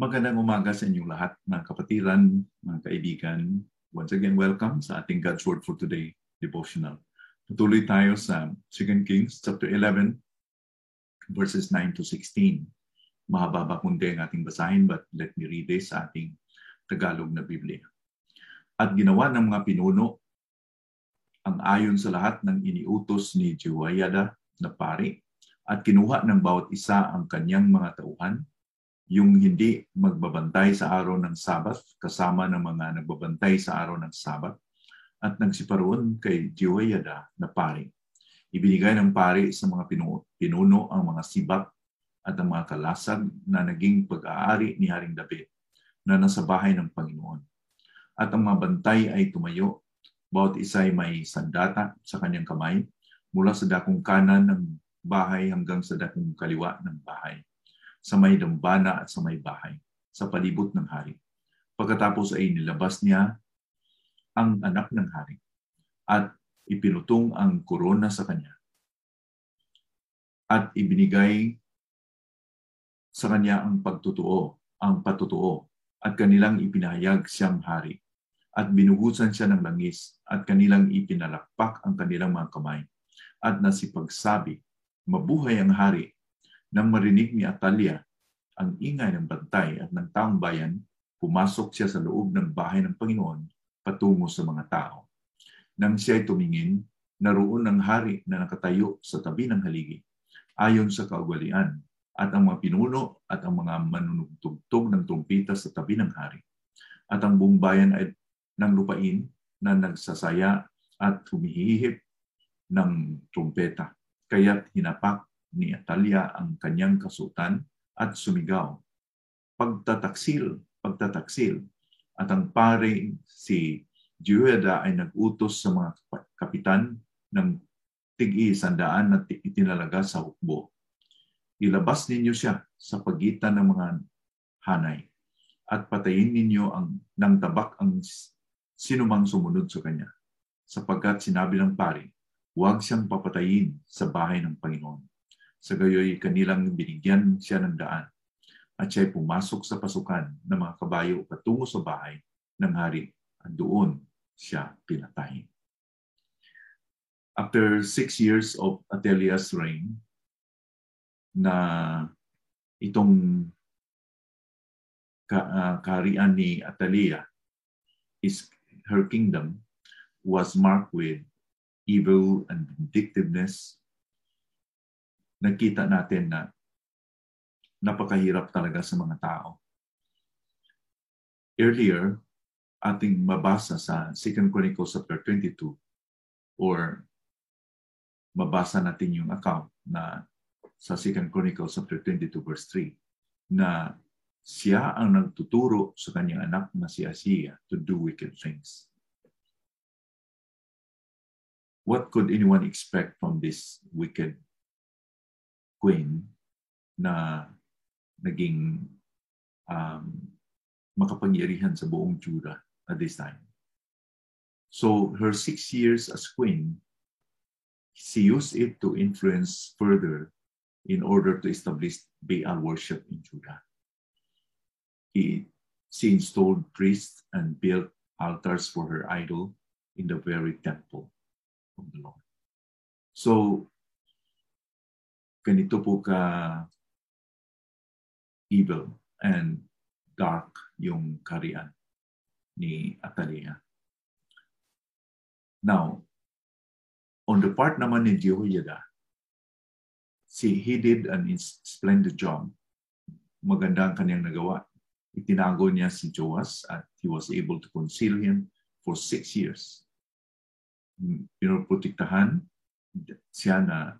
Magandang umaga sa inyong lahat, mga kapatiran, mga kaibigan. Once again, welcome sa ating God's Word for Today devotional. Tutuloy tayo sa 2 Kings chapter 11, verses 9 to 16. Mahaba kundi ang ating basahin, but let me read this sa ating Tagalog na Biblia. At ginawa ng mga pinuno ang ayon sa lahat ng iniutos ni Jehoiada na pari at kinuha ng bawat isa ang kanyang mga tauhan yung hindi magbabantay sa araw ng Sabat kasama ng mga nagbabantay sa araw ng Sabat at nagsiparoon kay Jehoiada na pari. Ibinigay ng pari sa mga pinuno, ang mga sibat at ang mga kalasag na naging pag-aari ni Haring David na nasa bahay ng Panginoon. At ang mga bantay ay tumayo, bawat isa ay may sandata sa kanyang kamay mula sa dakong kanan ng bahay hanggang sa dakong kaliwa ng bahay sa may dambana at sa may bahay, sa palibot ng hari. Pagkatapos ay nilabas niya ang anak ng hari at ipinutong ang korona sa kanya at ibinigay sa kanya ang pagtutuo, ang patutuo at kanilang ipinahayag siyang hari at binuhusan siya ng langis at kanilang ipinalakpak ang kanilang mga kamay at nasipagsabi, mabuhay ang hari nang marinig ni Atalia ang ingay ng bantay at ng taong bayan, pumasok siya sa loob ng bahay ng Panginoon patungo sa mga tao. Nang siya ay tumingin, naroon ang hari na nakatayo sa tabi ng haligi, ayon sa kaugalian, at ang mga pinuno at ang mga manunugtugtog ng trumpita sa tabi ng hari. At ang buong bayan ay ng lupain na nagsasaya at humihihip ng trumpeta. Kaya't hinapak ni Atalia ang kanyang kasutan at sumigaw. Pagtataksil, pagtataksil. At ang pare si Jehoiada ay nag-utos sa mga kapitan ng tig sandaan na itinalaga sa hukbo. Ilabas ninyo siya sa pagitan ng mga hanay at patayin ninyo ang ng tabak ang sinumang sumunod sa kanya sapagkat sinabi ng pari, huwag siyang papatayin sa bahay ng Panginoon. Sa gayoy kanilang binigyan siya ng daan at siya'y pumasok sa pasukan ng mga kabayo patungo sa bahay ng hari at doon siya pinatay. After six years of Atelia's reign, na itong uh, kaharian ni Atalia is her kingdom was marked with evil and vindictiveness nakita natin na napakahirap talaga sa mga tao. Earlier, ating mabasa sa 2 Chronicles chapter 22 or mabasa natin yung account na sa 2 Chronicles chapter 22 verse 3 na siya ang nagtuturo sa kanyang anak na si Asiya to do wicked things. What could anyone expect from this wicked queen na naging um, makapangyarihan sa buong Judah at this time. So her six years as queen, she used it to influence further in order to establish Baal worship in Judah. He, she installed priests and built altars for her idol in the very temple of the Lord. So ganito po ka evil and dark yung karian ni Atalia. Now, on the part naman ni Jehoiada, see, he did an splendid job. Maganda ang kanyang nagawa. Itinago niya si Joas at he was able to conceal him for six years. Pinoprotektahan siya na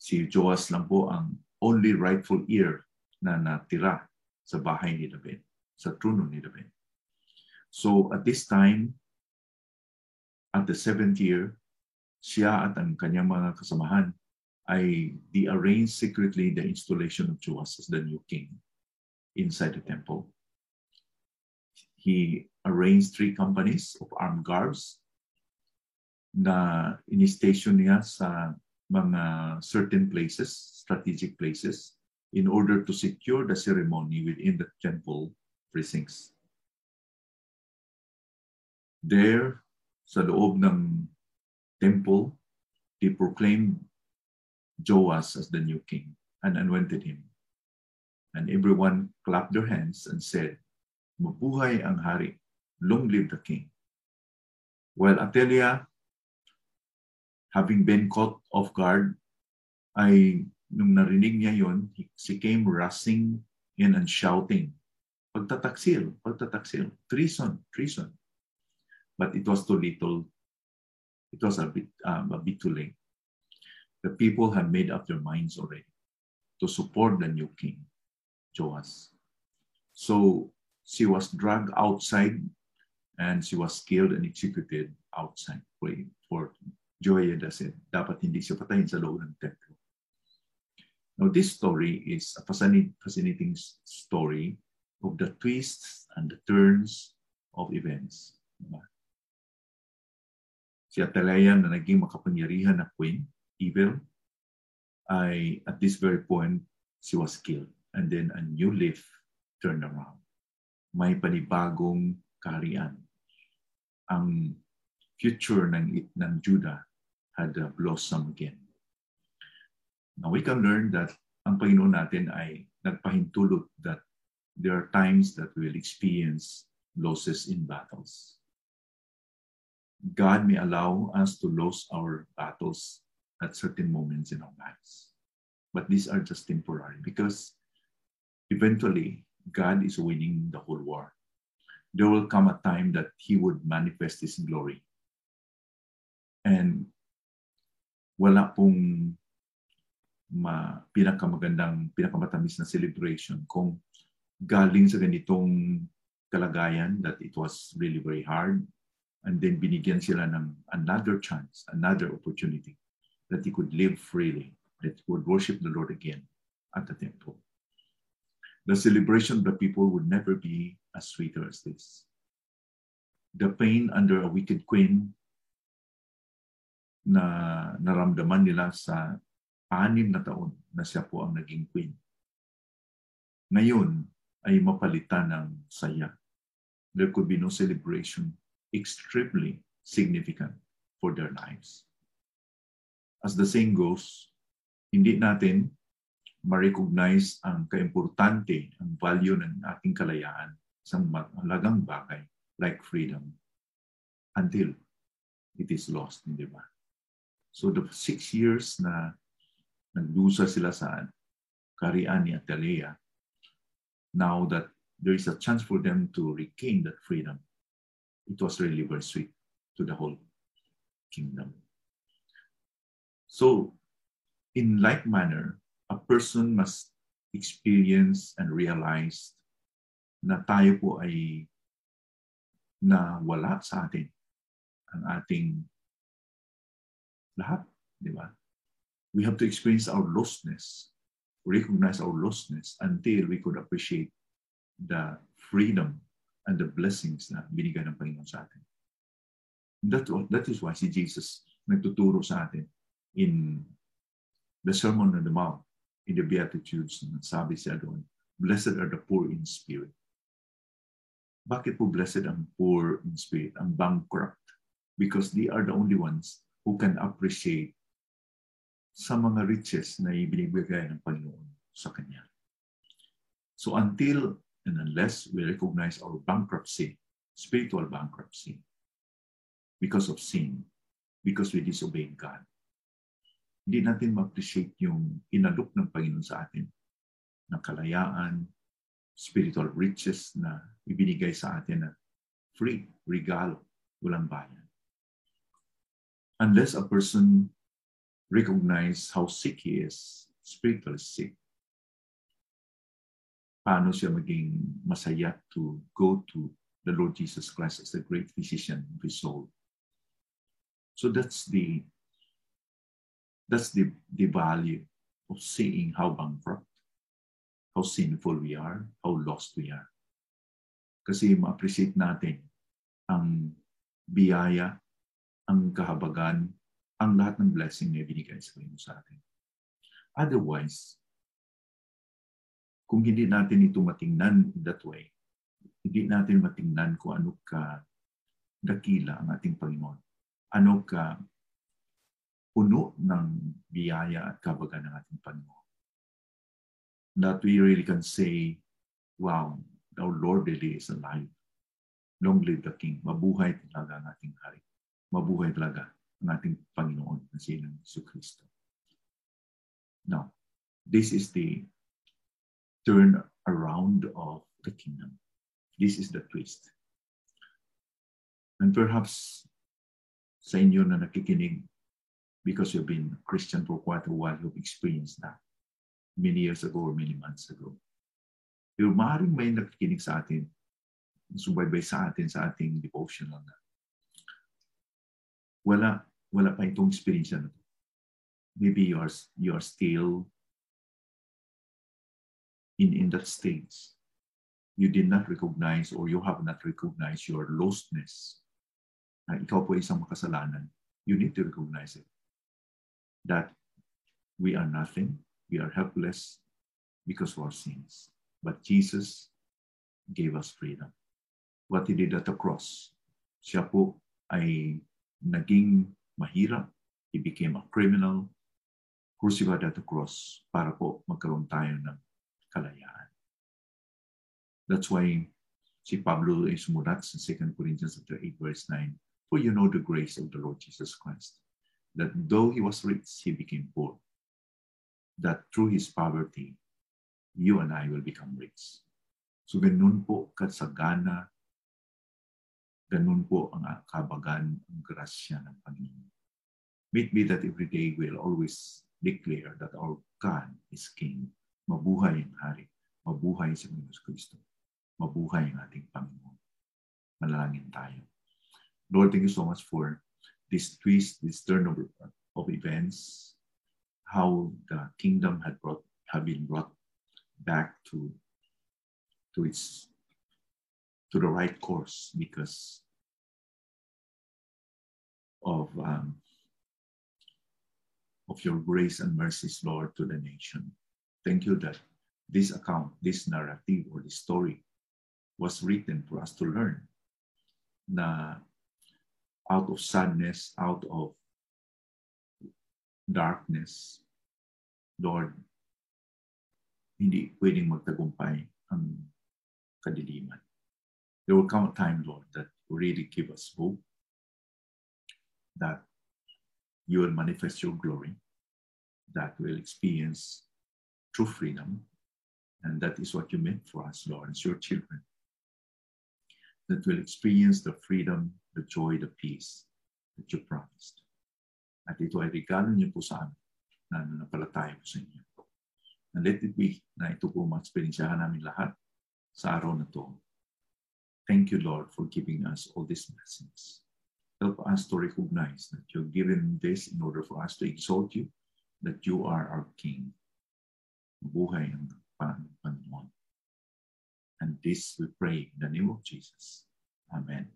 si Joas lang po ang only rightful heir na natira sa bahay ni David, sa trono ni David. So at this time, at the seventh year, siya at ang kanyang mga kasamahan ay they arranged secretly the installation of Joas as the new king inside the temple. He arranged three companies of armed guards na in-station niya sa mga certain places, strategic places, in order to secure the ceremony within the temple precincts. There, sa loob ng temple, they proclaimed Joas as the new king and anointed him. And everyone clapped their hands and said, Mabuhay ang hari, long live the king. While Atelia, having been caught off guard, ay nung narinig niya yon, she came rushing in and shouting, pagtataksil, pagtataksil, treason, treason. But it was too little. It was a bit, um, a bit too late. The people had made up their minds already to support the new king, Joas. So she was dragged outside and she was killed and executed outside for, for Joyeda said, dapat hindi siya patayin sa loob ng templo. Now, this story is a fascinating story of the twists and the turns of events. Si Atalaya na naging makapangyarihan na queen, evil, ay at this very point, she was killed. And then a new leaf turned around. May panibagong kaharian. Ang future ng, ng Judah had uh, blossomed again. Now we can learn that ang Panginoon natin ay nagpahintulot that there are times that we will experience losses in battles. God may allow us to lose our battles at certain moments in our lives. But these are just temporary because eventually God is winning the whole war. There will come a time that He would manifest His glory. And wala pong ma, pinakamagandang, pinakamatamis na celebration kung galing sa ganitong kalagayan that it was really very hard and then binigyan sila ng another chance, another opportunity that he could live freely, that he would worship the Lord again at the temple. The celebration of the people would never be as sweeter as this. The pain under a wicked queen na naramdaman nila sa anim na taon na siya po ang naging queen. Ngayon ay mapalitan ng saya. There could be no celebration extremely significant for their lives. As the saying goes, hindi natin ma-recognize ang kaimportante, ang value ng ating kalayaan sa mahalagang bagay like freedom until it is lost, hindi ba? So the six years na nagdusa sila sa karian ni Atalea, now that there is a chance for them to regain that freedom, it was really very sweet to the whole kingdom. So, in like manner, a person must experience and realize na tayo po ay na wala sa atin ang ating lahat, di ba? We have to experience our lostness, recognize our lostness until we could appreciate the freedom and the blessings na binigay ng Panginoon sa atin. That, that is why si Jesus nagtuturo sa atin in the Sermon on the Mount, in the Beatitudes, sabi siya doon, Blessed are the poor in spirit. Bakit po blessed ang poor in spirit, ang bankrupt? Because they are the only ones who can appreciate sa mga riches na ibinibigay ng Panginoon sa Kanya. So until and unless we recognize our bankruptcy, spiritual bankruptcy, because of sin, because we disobeyed God, hindi natin ma-appreciate yung inalok ng Panginoon sa atin ng kalayaan, spiritual riches na ibinigay sa atin na free, regalo, walang bayan. Unless a person recognize how sick he is, spiritually sick. Paano siya maging masaya to go to the Lord Jesus Christ as the great physician of his soul. So that's the That's the, the value of seeing how bankrupt, how sinful we are, how lost we are. Kasi ma-appreciate natin ang biyaya, ang kahabagan, ang lahat ng blessing na ibinigay sa Panginoon sa atin. Otherwise, kung hindi natin ito matingnan in that way, hindi natin matingnan kung ano ka dakila ang ating Panginoon. Ano ka puno ng biyaya at kabagan ng ating Panginoon. That we really can say, wow, our Lord really is alive. Long live the King. Mabuhay talaga ang ating hari. Mabuhay talaga ang ating Panginoon na si Yesu Kristo. Now, this is the turn around of the kingdom. This is the twist. And perhaps sa inyo na nakikinig because you've been Christian for quite a while, you've experienced that many years ago or many months ago. Pero maaaring may nakikinig sa atin, subaybay sa atin sa ating devotional na wala, wala pa itong experience na to. Maybe you are, you are still in, in that stage. You did not recognize or you have not recognized your lostness. Na ikaw po isang makasalanan. You need to recognize it. That we are nothing. We are helpless because of our sins. But Jesus gave us freedom. What He did at the cross, siya po ay naging mahirap. He became a criminal, crucified at the cross para po magkaroon tayo ng kalayaan. That's why si Pablo ay sumulat sa 2 Corinthians 8 verse 9, For you know the grace of the Lord Jesus Christ, that though he was rich, he became poor, that through his poverty, you and I will become rich. So ganun po kasagana Ganun po ang kabagan, ang grasya ng Panginoon. May be that every day we'll always declare that our God is King. Mabuhay ang Hari. Mabuhay si Panginoon Kristo. Mabuhay ang ating Panginoon. Manalangin tayo. Lord, thank you so much for this twist, this turnover of events, how the kingdom had brought have been brought back to to its to the right course because of um, of your grace and mercies, Lord, to the nation. Thank you that this account, this narrative, or this story was written for us to learn. Na out of sadness, out of darkness, Lord, hindi pwedeng magtagumpay ang kadiliman. There will come a time, Lord, that really give us hope that you will manifest your glory, that we'll experience true freedom. And that is what you meant for us, Lord, as your children. That will experience the freedom, the joy, the peace that you promised. At ito ay regalo niyo po sa amin na nanampalataya po sa inyo. And let it be na ito po ma-experiensyahan namin lahat sa araw na to Thank you, Lord, for giving us all these blessings. Help us to recognize that you've given this in order for us to exalt you, that you are our King. Buhay ang Panginoon. And this we pray in the name of Jesus. Amen.